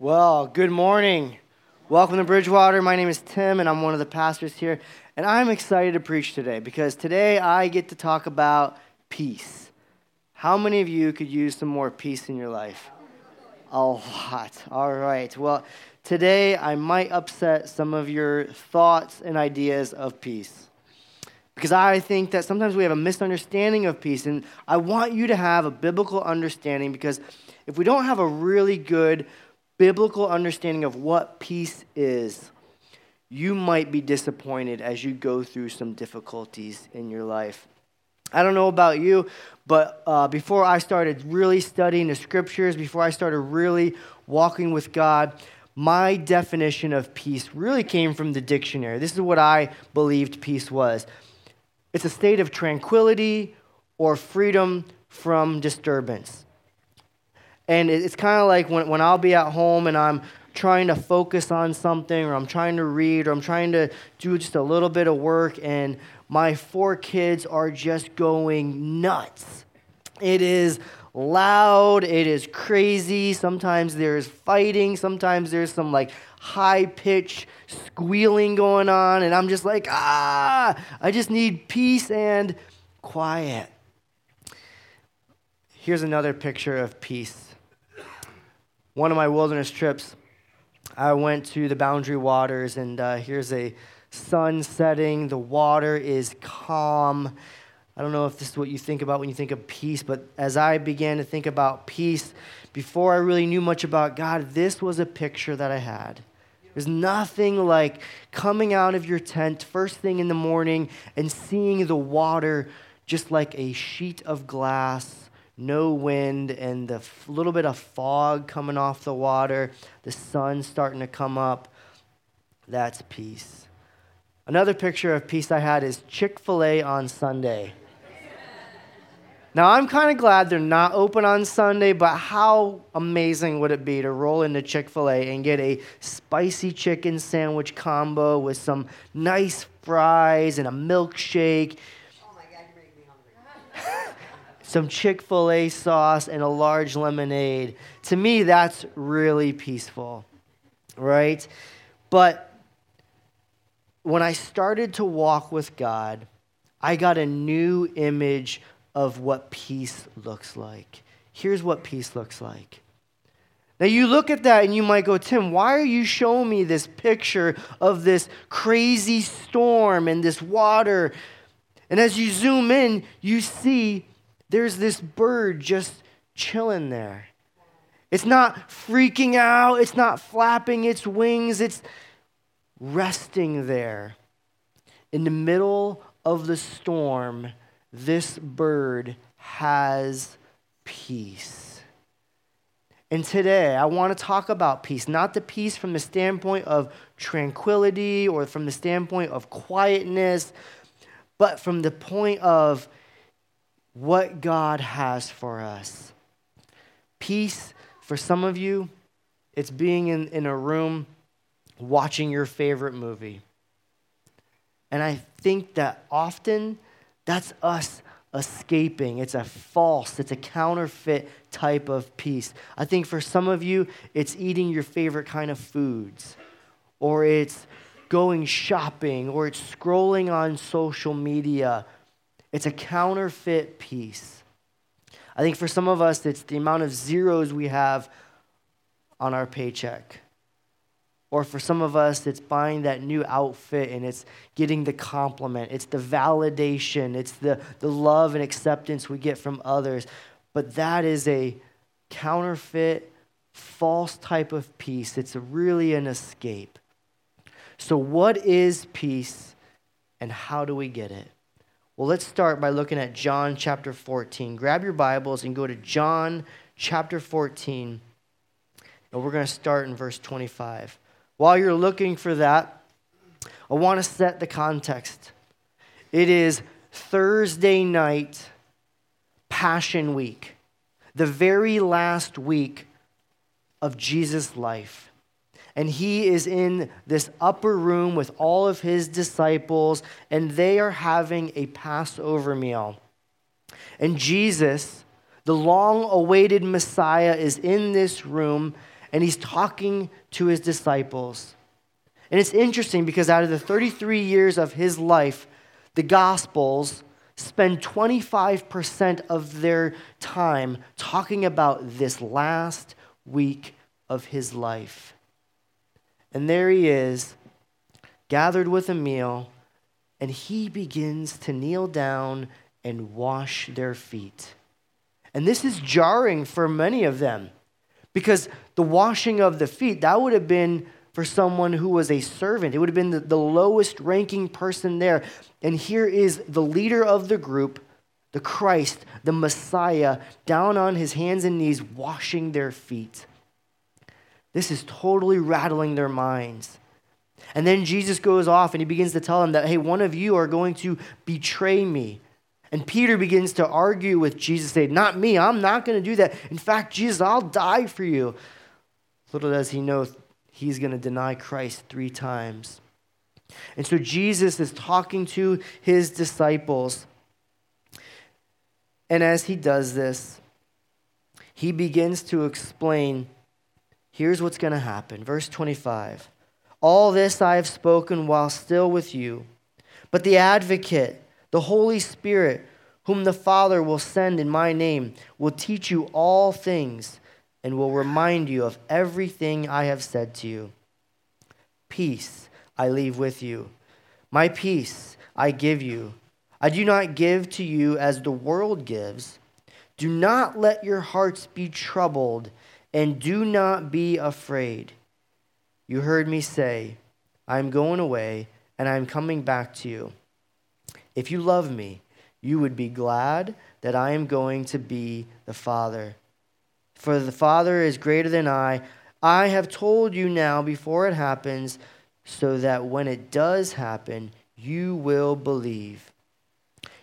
Well, good morning. Welcome to Bridgewater. My name is Tim, and I'm one of the pastors here. And I'm excited to preach today because today I get to talk about peace. How many of you could use some more peace in your life? A lot. All right. Well, today I might upset some of your thoughts and ideas of peace. Because I think that sometimes we have a misunderstanding of peace, and I want you to have a biblical understanding because if we don't have a really good biblical understanding of what peace is, you might be disappointed as you go through some difficulties in your life. I don't know about you, but uh, before I started really studying the scriptures, before I started really walking with God, my definition of peace really came from the dictionary. This is what I believed peace was it's a state of tranquility or freedom from disturbance. And it's kind of like when, when I'll be at home and I'm trying to focus on something or I'm trying to read or I'm trying to do just a little bit of work and my four kids are just going nuts. It is loud, it is crazy. Sometimes there's fighting, sometimes there's some like high pitch squealing going on, and I'm just like, ah, I just need peace and quiet. Here's another picture of peace one of my wilderness trips, I went to the Boundary Waters, and uh, here's a sun setting. The water is calm. I don't know if this is what you think about when you think of peace, but as I began to think about peace, before I really knew much about God, this was a picture that I had. There's nothing like coming out of your tent first thing in the morning and seeing the water just like a sheet of glass no wind and the little bit of fog coming off the water, the sun starting to come up. That's peace. Another picture of peace I had is Chick fil A on Sunday. Now, I'm kind of glad they're not open on Sunday, but how amazing would it be to roll into Chick fil A and get a spicy chicken sandwich combo with some nice fries and a milkshake? Some Chick fil A sauce, and a large lemonade. To me, that's really peaceful, right? But when I started to walk with God, I got a new image of what peace looks like. Here's what peace looks like. Now, you look at that and you might go, Tim, why are you showing me this picture of this crazy storm and this water? And as you zoom in, you see there's this bird just chilling there. It's not freaking out, it's not flapping its wings, it's resting there. In the middle of the storm, this bird has peace. And today, I want to talk about peace, not the peace from the standpoint of tranquility or from the standpoint of quietness, but from the point of what God has for us. Peace, for some of you, it's being in, in a room watching your favorite movie. And I think that often that's us escaping. It's a false, it's a counterfeit type of peace. I think for some of you, it's eating your favorite kind of foods, or it's going shopping, or it's scrolling on social media, it's a counterfeit peace. I think for some of us, it's the amount of zeros we have on our paycheck. Or for some of us, it's buying that new outfit and it's getting the compliment. It's the validation. It's the, the love and acceptance we get from others. But that is a counterfeit, false type of peace. It's really an escape. So, what is peace and how do we get it? Well, let's start by looking at John chapter 14. Grab your Bibles and go to John chapter 14. And we're going to start in verse 25. While you're looking for that, I want to set the context. It is Thursday night, Passion Week, the very last week of Jesus' life and he is in this upper room with all of his disciples, and they are having a Passover meal. And Jesus, the long awaited Messiah, is in this room, and he's talking to his disciples. And it's interesting because out of the 33 years of his life, the Gospels spend 25% of their time talking about this last week of his life. And there he is, gathered with a meal, and he begins to kneel down and wash their feet. And this is jarring for many of them because the washing of the feet, that would have been for someone who was a servant. It would have been the, the lowest ranking person there. And here is the leader of the group, the Christ, the Messiah, down on his hands and knees, washing their feet. This is totally rattling their minds. And then Jesus goes off and he begins to tell them that, hey, one of you are going to betray me. And Peter begins to argue with Jesus, saying, Not me, I'm not going to do that. In fact, Jesus, I'll die for you. Little does he know he's going to deny Christ three times. And so Jesus is talking to his disciples. And as he does this, he begins to explain here's what's going to happen. Verse 25 All this I have spoken while still with you, but the advocate, the Holy Spirit, whom the Father will send in my name, will teach you all things and will remind you of everything I have said to you. Peace I leave with you. My peace I give you. I do not give to you as the world gives. Do not let your hearts be troubled, and do not be afraid. You heard me say, I am going away, and I am coming back to you. If you love me, you would be glad that I am going to be the Father for the Father is greater than I. I have told you now before it happens, so that when it does happen, you will believe.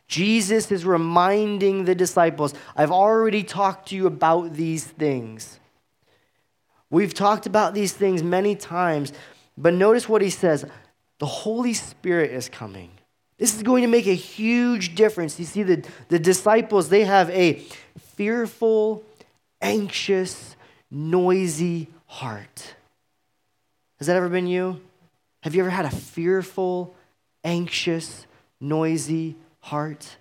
Jesus is reminding the disciples, I've already talked to you about these things. We've talked about these things many times, but notice what he says the Holy Spirit is coming. This is going to make a huge difference. You see, the, the disciples, they have a fearful, anxious, noisy heart. Has that ever been you? Have you ever had a fearful, anxious, noisy heart?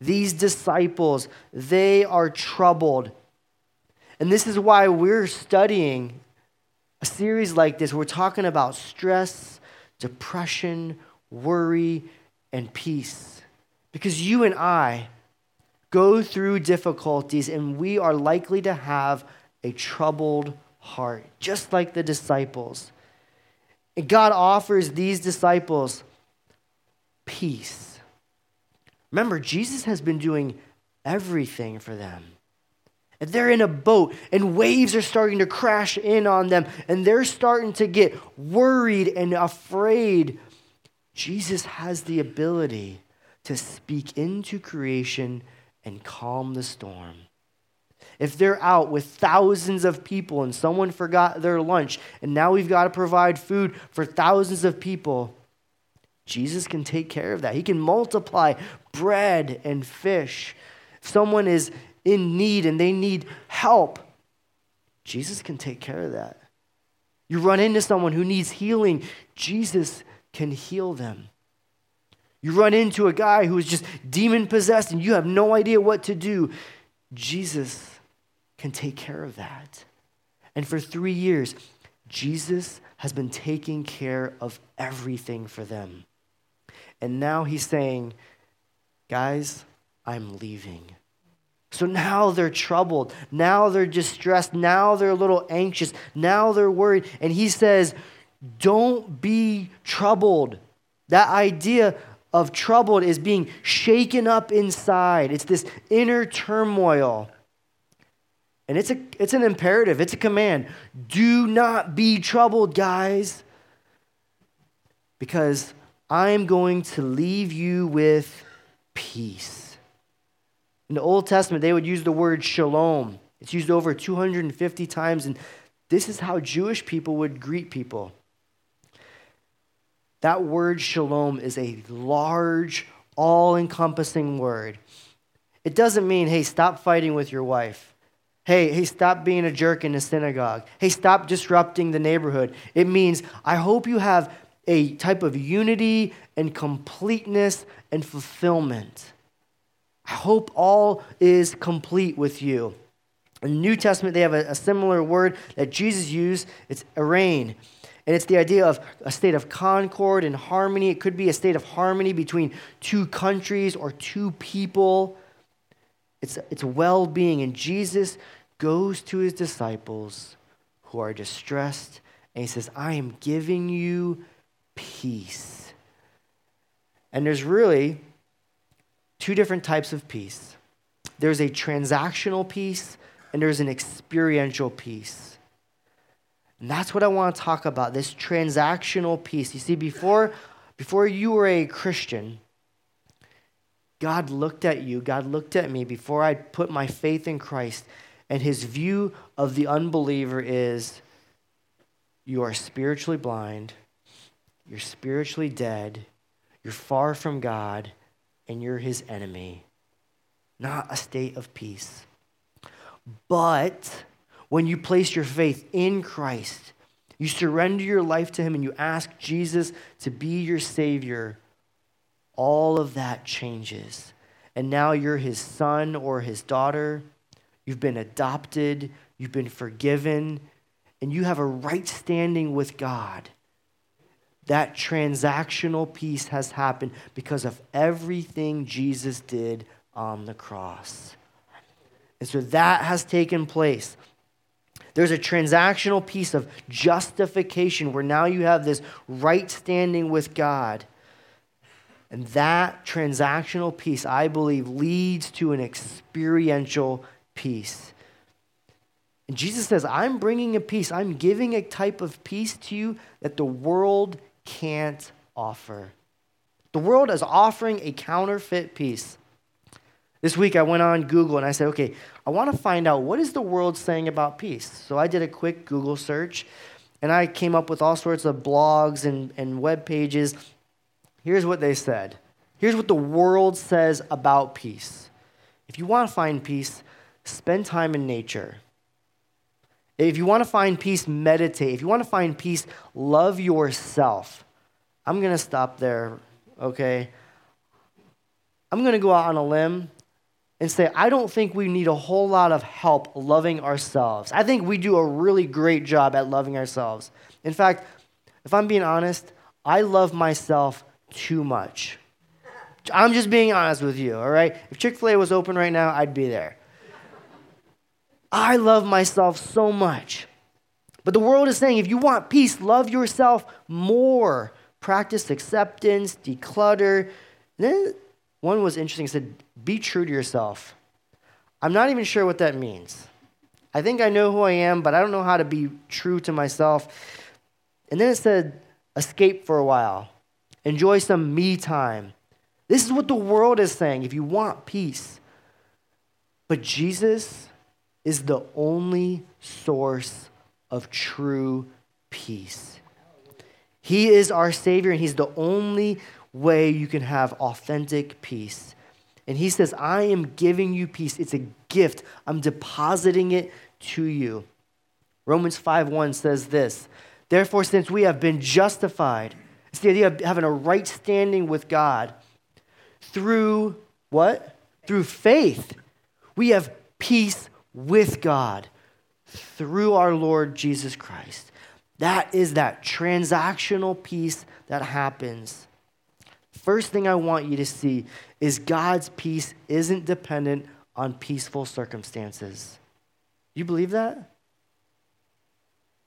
These disciples, they are troubled. And this is why we're studying a series like this. We're talking about stress, depression, worry, and peace. Because you and I, go through difficulties, and we are likely to have a troubled heart, just like the disciples. And God offers these disciples peace. Remember, Jesus has been doing everything for them. And they're in a boat, and waves are starting to crash in on them, and they're starting to get worried and afraid. Jesus has the ability to speak into creation and calm the storm. If they're out with thousands of people and someone forgot their lunch and now we've got to provide food for thousands of people, Jesus can take care of that. He can multiply bread and fish. If someone is in need and they need help, Jesus can take care of that. You run into someone who needs healing, Jesus can heal them. You run into a guy who is just demon possessed and you have no idea what to do. Jesus can take care of that. And for three years, Jesus has been taking care of everything for them. And now he's saying, Guys, I'm leaving. So now they're troubled. Now they're distressed. Now they're a little anxious. Now they're worried. And he says, Don't be troubled. That idea of troubled is being shaken up inside. It's this inner turmoil. And it's, a, it's an imperative, it's a command. Do not be troubled, guys, because I'm going to leave you with peace. In the Old Testament, they would use the word shalom. It's used over 250 times, and this is how Jewish people would greet people. That word shalom is a large, all encompassing word. It doesn't mean, hey, stop fighting with your wife. Hey, hey, stop being a jerk in the synagogue. Hey, stop disrupting the neighborhood. It means I hope you have a type of unity and completeness and fulfillment. Hope all is complete with you. In the New Testament, they have a, a similar word that Jesus used. It's eirene. And it's the idea of a state of concord and harmony. It could be a state of harmony between two countries or two people. It's, it's well being. And Jesus goes to his disciples who are distressed and he says, I am giving you peace. And there's really two different types of peace there's a transactional peace and there's an experiential peace. And that's what I want to talk about this transactional peace. You see, before, before you were a Christian, God looked at you, God looked at me before I put my faith in Christ, and his view of the unbeliever is you are spiritually blind, you're spiritually dead, you're far from God, and you're his enemy. Not a state of peace. But when you place your faith in Christ, you surrender your life to him and you ask Jesus to be your Savior, all of that changes. And now you're his son or his daughter. You've been adopted, you've been forgiven, and you have a right standing with God. That transactional peace has happened because of everything Jesus did on the cross. And so that has taken place. There's a transactional piece of justification where now you have this right standing with God. And that transactional piece, I believe, leads to an experiential peace. And Jesus says, I'm bringing a peace. I'm giving a type of peace to you that the world can't offer. The world is offering a counterfeit peace. This week I went on Google and I said, okay, I want to find out what is the world saying about peace. So I did a quick Google search and I came up with all sorts of blogs and, and web pages. Here's what they said. Here's what the world says about peace. If you want to find peace, spend time in nature. If you want to find peace, meditate. If you want to find peace, love yourself. I'm going to stop there, okay? I'm going to go out on a limb and say, I don't think we need a whole lot of help loving ourselves. I think we do a really great job at loving ourselves. In fact, if I'm being honest, I love myself too much. I'm just being honest with you, all right? If Chick fil A was open right now, I'd be there. I love myself so much. But the world is saying if you want peace, love yourself more. Practice acceptance, declutter. And then one was interesting. It said, be true to yourself. I'm not even sure what that means. I think I know who I am, but I don't know how to be true to myself. And then it said, escape for a while, enjoy some me time. This is what the world is saying if you want peace. But Jesus is the only source of true peace. He is our Savior, and He's the only way you can have authentic peace. And he says, I am giving you peace. It's a gift. I'm depositing it to you. Romans 5:1 says this. Therefore, since we have been justified, it's the idea of having a right standing with God through what? Through faith. We have peace with God through our Lord Jesus Christ. That is that transactional peace that happens. First thing I want you to see is God's peace isn't dependent on peaceful circumstances. You believe that?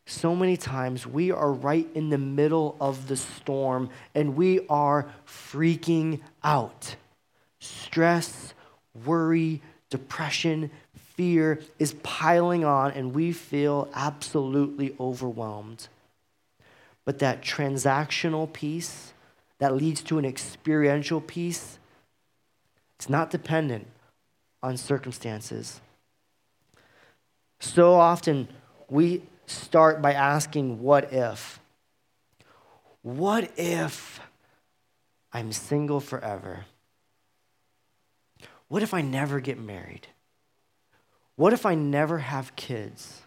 So many times we are right in the middle of the storm and we are freaking out. Stress, worry, depression, fear is piling on and we feel absolutely overwhelmed. But that transactional peace, that leads to an experiential peace, it's not dependent on circumstances. So often we start by asking, What if? What if I'm single forever? What if I never get married? What if I never have kids?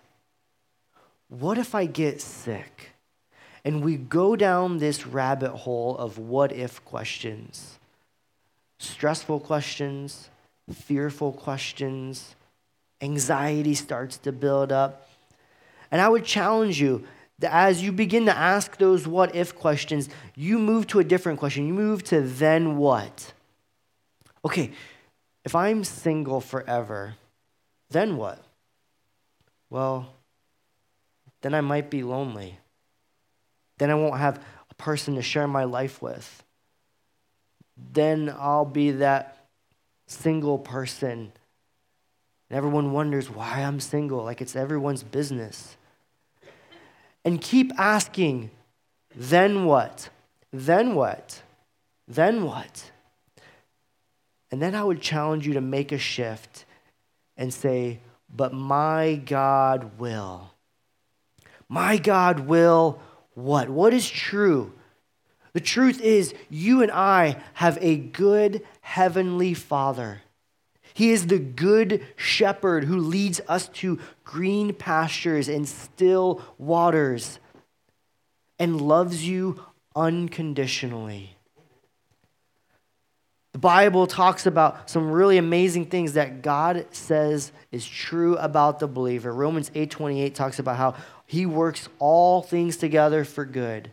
What if I get sick? And we go down this rabbit hole of what if questions stressful questions, fearful questions, anxiety starts to build up. And I would challenge you that as you begin to ask those what if questions, you move to a different question. You move to then what? Okay, if I'm single forever, then what? Well, then I might be lonely. Then I won't have a person to share my life with. Then I'll be that single person. And everyone wonders why I'm single, like it's everyone's business. And keep asking, then what? Then what? Then what? And then I would challenge you to make a shift and say, But my God will. My God will what? What is true? The truth is, you and I have a good heavenly Father. He is the good shepherd who leads us to green pastures and still waters and loves you unconditionally. The Bible talks about some really amazing things that God says is true about the believer. Romans 8:28 talks about how he works all things together for good.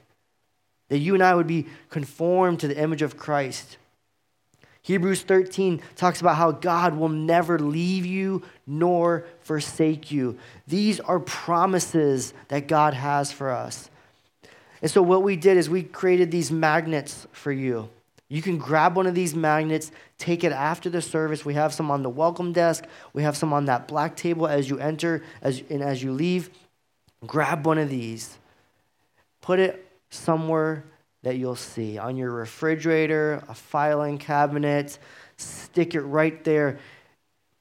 That you and I would be conformed to the image of Christ. Hebrews 13 talks about how God will never leave you nor forsake you. These are promises that God has for us. And so, what we did is we created these magnets for you. You can grab one of these magnets, take it after the service. We have some on the welcome desk, we have some on that black table as you enter as, and as you leave. Grab one of these, put it somewhere that you'll see on your refrigerator, a filing cabinet, stick it right there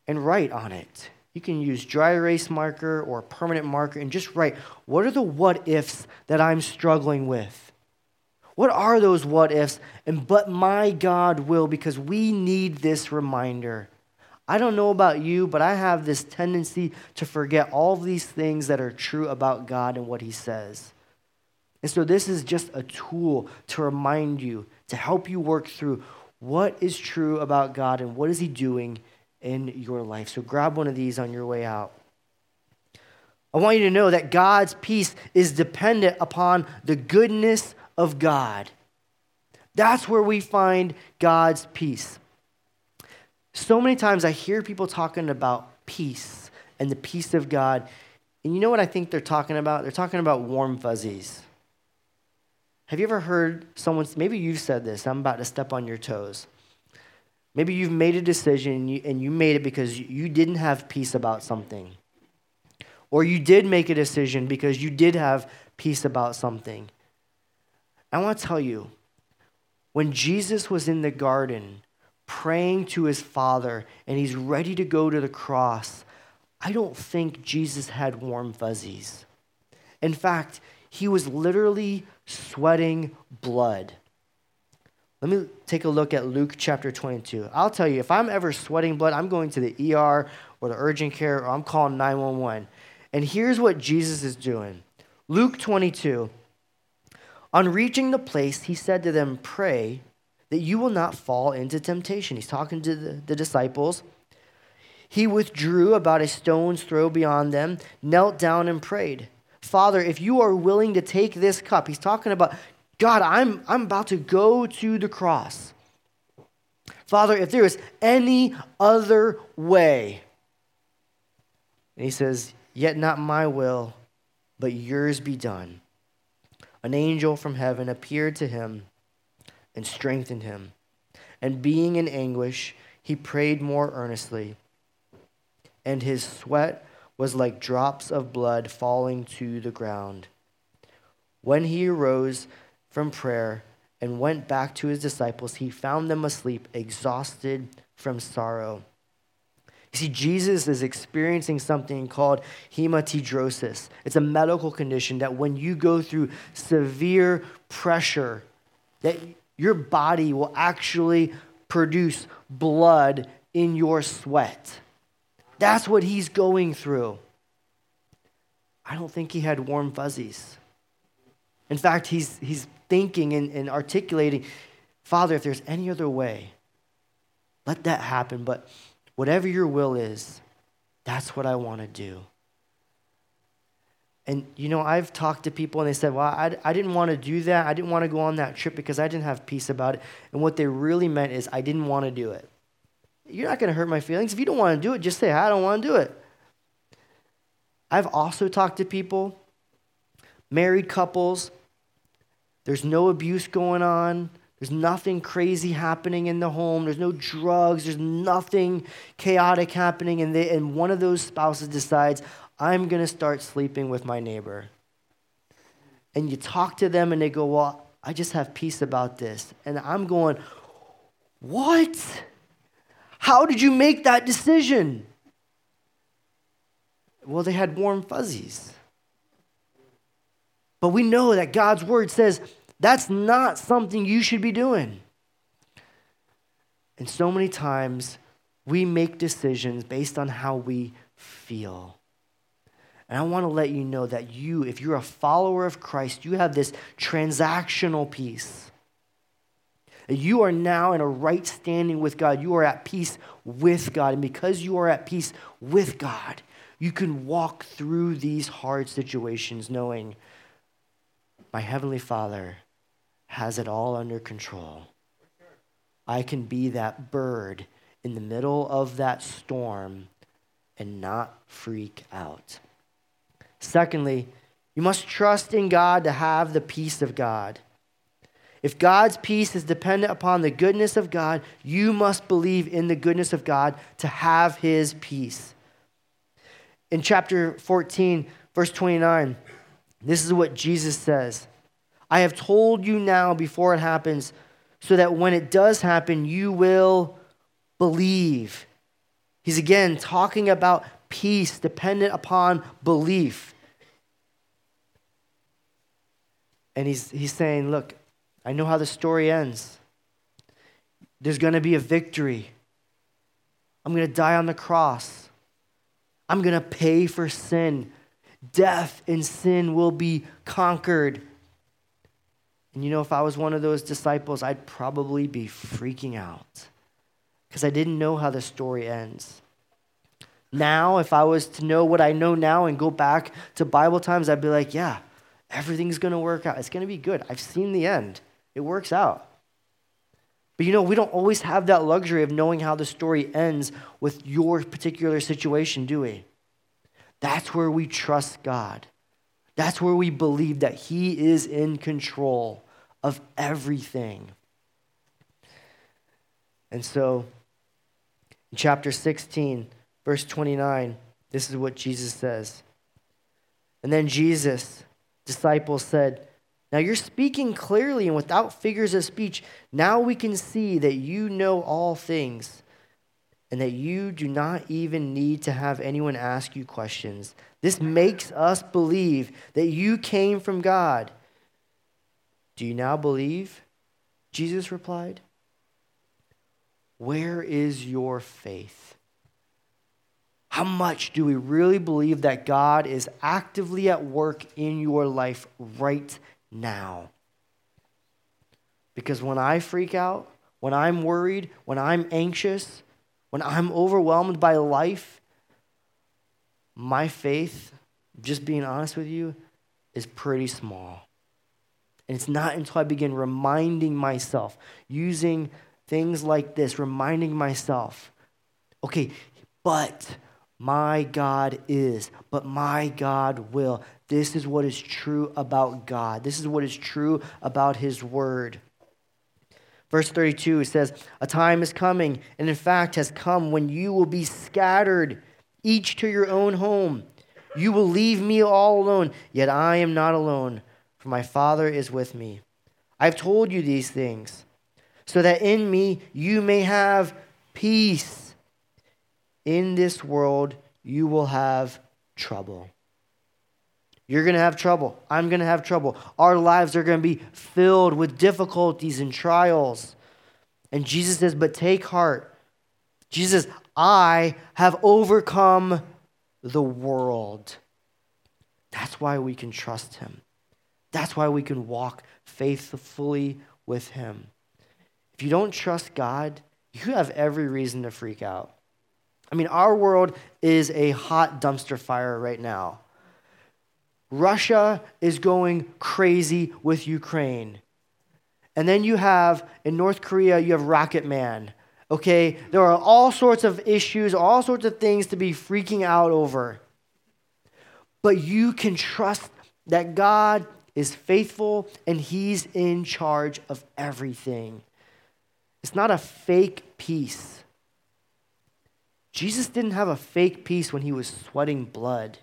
and write on it. You can use dry erase marker or permanent marker and just write what are the what ifs that I'm struggling with? What are those what ifs? And but my God will, because we need this reminder. I don't know about you, but I have this tendency to forget all these things that are true about God and what He says. And so, this is just a tool to remind you, to help you work through what is true about God and what is He doing in your life. So, grab one of these on your way out. I want you to know that God's peace is dependent upon the goodness of God. That's where we find God's peace. So many times I hear people talking about peace and the peace of God. And you know what I think they're talking about? They're talking about warm fuzzies. Have you ever heard someone, maybe you've said this, I'm about to step on your toes. Maybe you've made a decision and you, and you made it because you didn't have peace about something. Or you did make a decision because you did have peace about something. I want to tell you, when Jesus was in the garden, praying to his Father and he's ready to go to the cross, I don't think Jesus had warm fuzzies. In fact, he was literally sweating blood. Let me take a look at Luke chapter 22. I'll tell you, if I'm ever sweating blood, I'm going to the ER or the urgent care or I'm calling 911. And here's what Jesus is doing Luke 22. On reaching the place, he said to them, Pray that you will not fall into temptation. He's talking to the, the disciples. He withdrew about a stone's throw beyond them, knelt down, and prayed, Father, if you are willing to take this cup, he's talking about, God, I'm, I'm about to go to the cross. Father, if there is any other way, and he says, Yet not my will, but yours be done. An angel from heaven appeared to him and strengthened him. And being in anguish, he prayed more earnestly. And his sweat was like drops of blood falling to the ground. When he arose from prayer and went back to his disciples, he found them asleep, exhausted from sorrow. You see, Jesus is experiencing something called hematidrosis. It's a medical condition that when you go through severe pressure, that your body will actually produce blood in your sweat. That's what he's going through. I don't think he had warm fuzzies. In fact, he's, he's thinking and, and articulating, Father, if there's any other way, let that happen. But whatever your will is, that's what I want to do. And, you know, I've talked to people and they said, well, I, I didn't want to do that. I didn't want to go on that trip because I didn't have peace about it. And what they really meant is, I didn't want to do it. You're not going to hurt my feelings. If you don't want to do it, just say, I don't want to do it. I've also talked to people, married couples, there's no abuse going on. There's nothing crazy happening in the home. There's no drugs. There's nothing chaotic happening. And, they, and one of those spouses decides, I'm going to start sleeping with my neighbor. And you talk to them and they go, Well, I just have peace about this. And I'm going, What? How did you make that decision? Well, they had warm fuzzies. But we know that God's word says that's not something you should be doing. And so many times we make decisions based on how we feel. And I want to let you know that you, if you're a follower of Christ, you have this transactional peace. You are now in a right standing with God. You are at peace with God. And because you are at peace with God, you can walk through these hard situations knowing my Heavenly Father has it all under control. I can be that bird in the middle of that storm and not freak out. Secondly, you must trust in God to have the peace of God. If God's peace is dependent upon the goodness of God, you must believe in the goodness of God to have his peace. In chapter 14, verse 29, this is what Jesus says I have told you now before it happens, so that when it does happen, you will believe. He's again talking about peace dependent upon belief. And he's, he's saying, Look, I know how the story ends. There's going to be a victory. I'm going to die on the cross. I'm going to pay for sin. Death and sin will be conquered. And you know, if I was one of those disciples, I'd probably be freaking out because I didn't know how the story ends. Now, if I was to know what I know now and go back to Bible times, I'd be like, yeah, everything's going to work out. It's going to be good. I've seen the end, it works out. But you know, we don't always have that luxury of knowing how the story ends with your particular situation, do we? That's where we trust God. That's where we believe that He is in control of everything. And so, in chapter 16, verse 29, this is what Jesus says. And then Jesus, disciples said, Now you're speaking clearly and without figures of speech. Now we can see that you know all things and that you do not even need to have anyone ask you questions. This makes us believe that you came from God. Do you now believe? Jesus replied. Where is your faith? How much do we really believe that God is actively at work in your life right now? Because when I freak out, when I'm worried, when I'm anxious, when I'm overwhelmed by life, my faith, just being honest with you, is pretty small. And it's not until I begin reminding myself, using things like this, reminding myself, okay, but my God is, but my God will. This is what is true about God. This is what is true about His Word. Verse 32 says, A time is coming, and in fact has come, when you will be scattered, each to your own home. You will leave me all alone, yet I am not alone for my Father is with me. I've told you these things, so that in me you may have peace. In this world you will have trouble. You're going to have trouble. I'm going to have trouble. Our lives are going to be filled with difficulties and trials. And Jesus says, But take heart. Jesus, I have overcome the world. That's why we can trust him. That's why we can walk faithfully with him. If you don't trust God, you have every reason to freak out. I mean, our world is a hot dumpster fire right now. Russia is going crazy with Ukraine. And then you have, in North Korea, you have Rocket Man. Okay? There are all sorts of issues, all sorts of things to be freaking out over. But you can trust that God is faithful and He's in charge of everything. It's not a fake peace. Jesus didn't have a fake peace when he was sweating blood.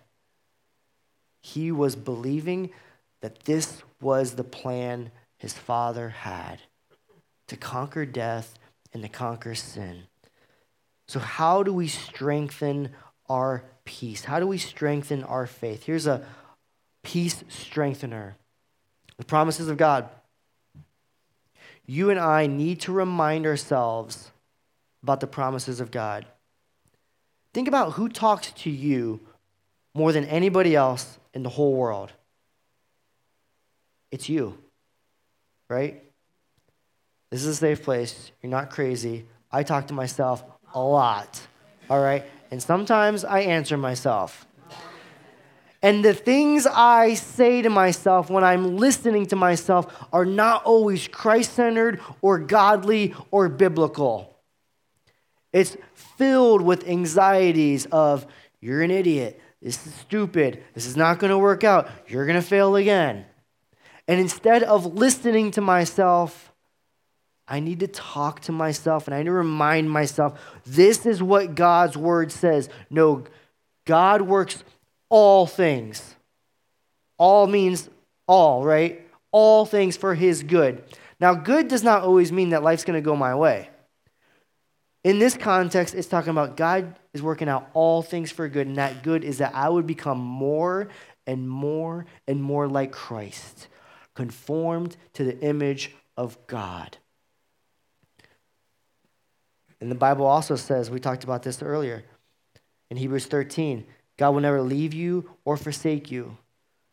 He was believing that this was the plan his father had to conquer death and to conquer sin. So, how do we strengthen our peace? How do we strengthen our faith? Here's a peace strengthener the promises of God. You and I need to remind ourselves about the promises of God. Think about who talks to you more than anybody else in the whole world. It's you, right? This is a safe place. You're not crazy. I talk to myself a lot, all right? And sometimes I answer myself. And the things I say to myself when I'm listening to myself are not always Christ centered or godly or biblical. It's filled with anxieties of, you're an idiot. This is stupid. This is not going to work out. You're going to fail again. And instead of listening to myself, I need to talk to myself and I need to remind myself this is what God's word says. No, God works all things. All means all, right? All things for his good. Now, good does not always mean that life's going to go my way. In this context, it's talking about God is working out all things for good, and that good is that I would become more and more and more like Christ, conformed to the image of God. And the Bible also says, we talked about this earlier in Hebrews 13 God will never leave you or forsake you.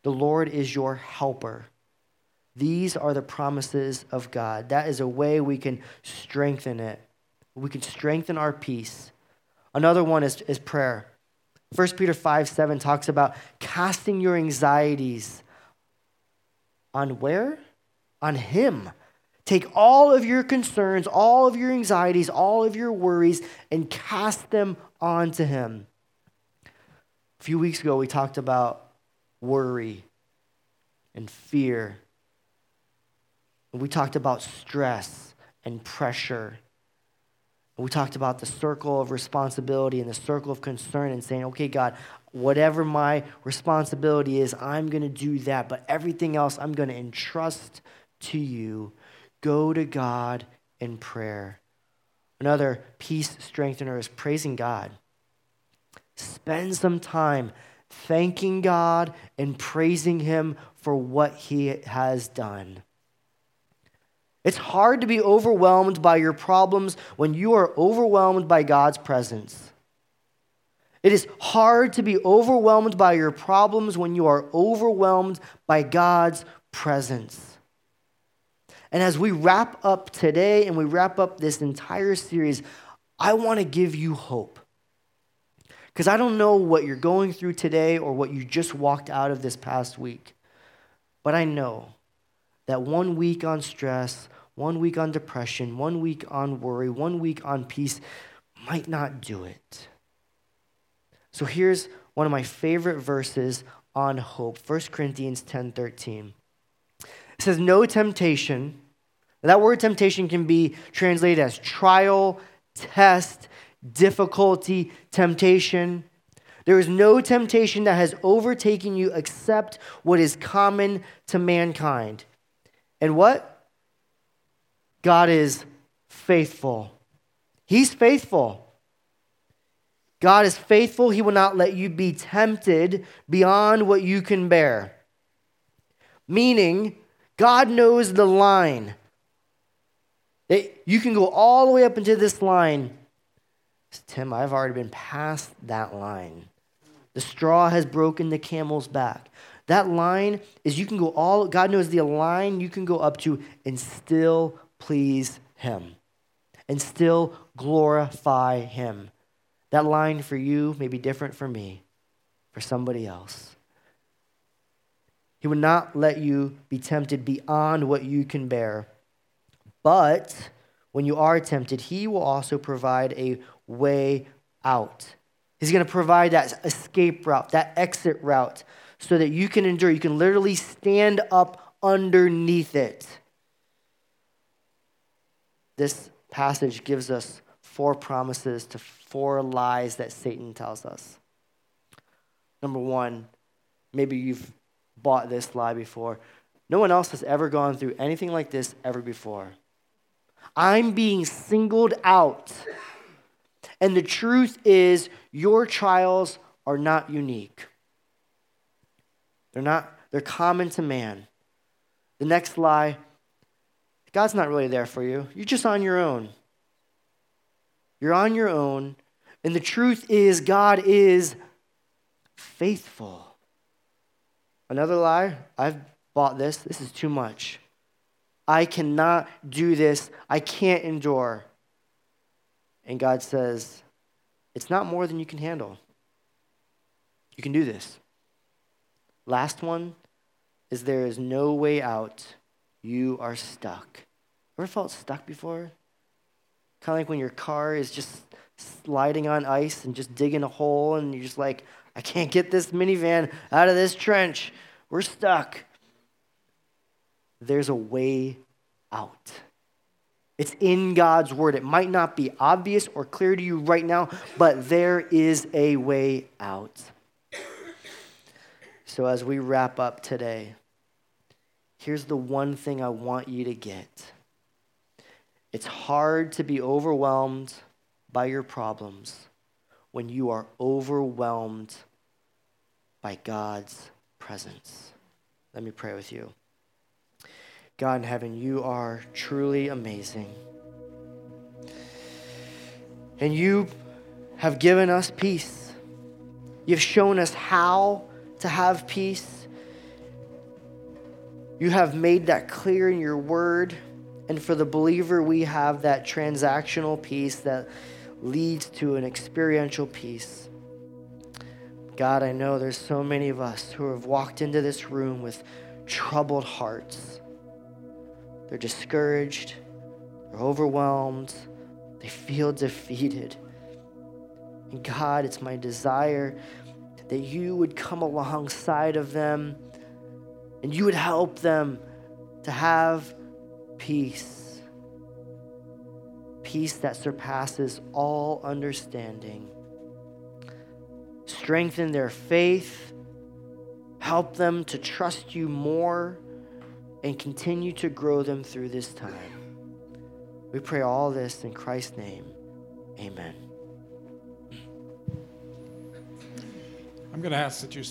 The Lord is your helper. These are the promises of God. That is a way we can strengthen it. We can strengthen our peace. Another one is, is prayer. 1 Peter 5 7 talks about casting your anxieties on where? On Him. Take all of your concerns, all of your anxieties, all of your worries, and cast them onto Him. A few weeks ago, we talked about worry and fear. we talked about stress and pressure. We talked about the circle of responsibility and the circle of concern and saying, okay, God, whatever my responsibility is, I'm going to do that. But everything else, I'm going to entrust to you. Go to God in prayer. Another peace strengthener is praising God. Spend some time thanking God and praising Him for what He has done. It's hard to be overwhelmed by your problems when you are overwhelmed by God's presence. It is hard to be overwhelmed by your problems when you are overwhelmed by God's presence. And as we wrap up today and we wrap up this entire series, I want to give you hope. Because I don't know what you're going through today or what you just walked out of this past week. But I know that one week on stress, one week on depression, one week on worry, one week on peace might not do it. So here's one of my favorite verses on hope 1 Corinthians 10 13. It says, No temptation. That word temptation can be translated as trial, test, difficulty, temptation. There is no temptation that has overtaken you except what is common to mankind. And what? God is faithful. He's faithful. God is faithful. He will not let you be tempted beyond what you can bear. Meaning, God knows the line. That you can go all the way up into this line Tim, I've already been past that line. The straw has broken the camel's back. That line is you can go all, God knows the line you can go up to and still please Him and still glorify Him. That line for you may be different for me, for somebody else. He would not let you be tempted beyond what you can bear. But when you are tempted, He will also provide a way out. He's going to provide that escape route, that exit route, so that you can endure. You can literally stand up underneath it. This passage gives us four promises to four lies that Satan tells us. Number one, maybe you've bought this lie before. No one else has ever gone through anything like this ever before. I'm being singled out. And the truth is, your trials are not unique. They're not, they're common to man. The next lie God's not really there for you. You're just on your own. You're on your own. And the truth is, God is faithful. Another lie, I've bought this. This is too much. I cannot do this. I can't endure. And God says, It's not more than you can handle. You can do this. Last one is there is no way out. You are stuck. Ever felt stuck before? Kind of like when your car is just sliding on ice and just digging a hole, and you're just like, I can't get this minivan out of this trench. We're stuck. There's a way out. It's in God's word. It might not be obvious or clear to you right now, but there is a way out. So, as we wrap up today, here's the one thing I want you to get it's hard to be overwhelmed by your problems when you are overwhelmed by God's presence. Let me pray with you. God in heaven, you are truly amazing. And you have given us peace. You've shown us how to have peace. You have made that clear in your word. And for the believer, we have that transactional peace that leads to an experiential peace. God, I know there's so many of us who have walked into this room with troubled hearts. They're discouraged, they're overwhelmed, they feel defeated. And God, it's my desire that you would come alongside of them and you would help them to have peace. Peace that surpasses all understanding. Strengthen their faith. Help them to trust you more and continue to grow them through this time. We pray all this in Christ's name. Amen. I'm going to ask that you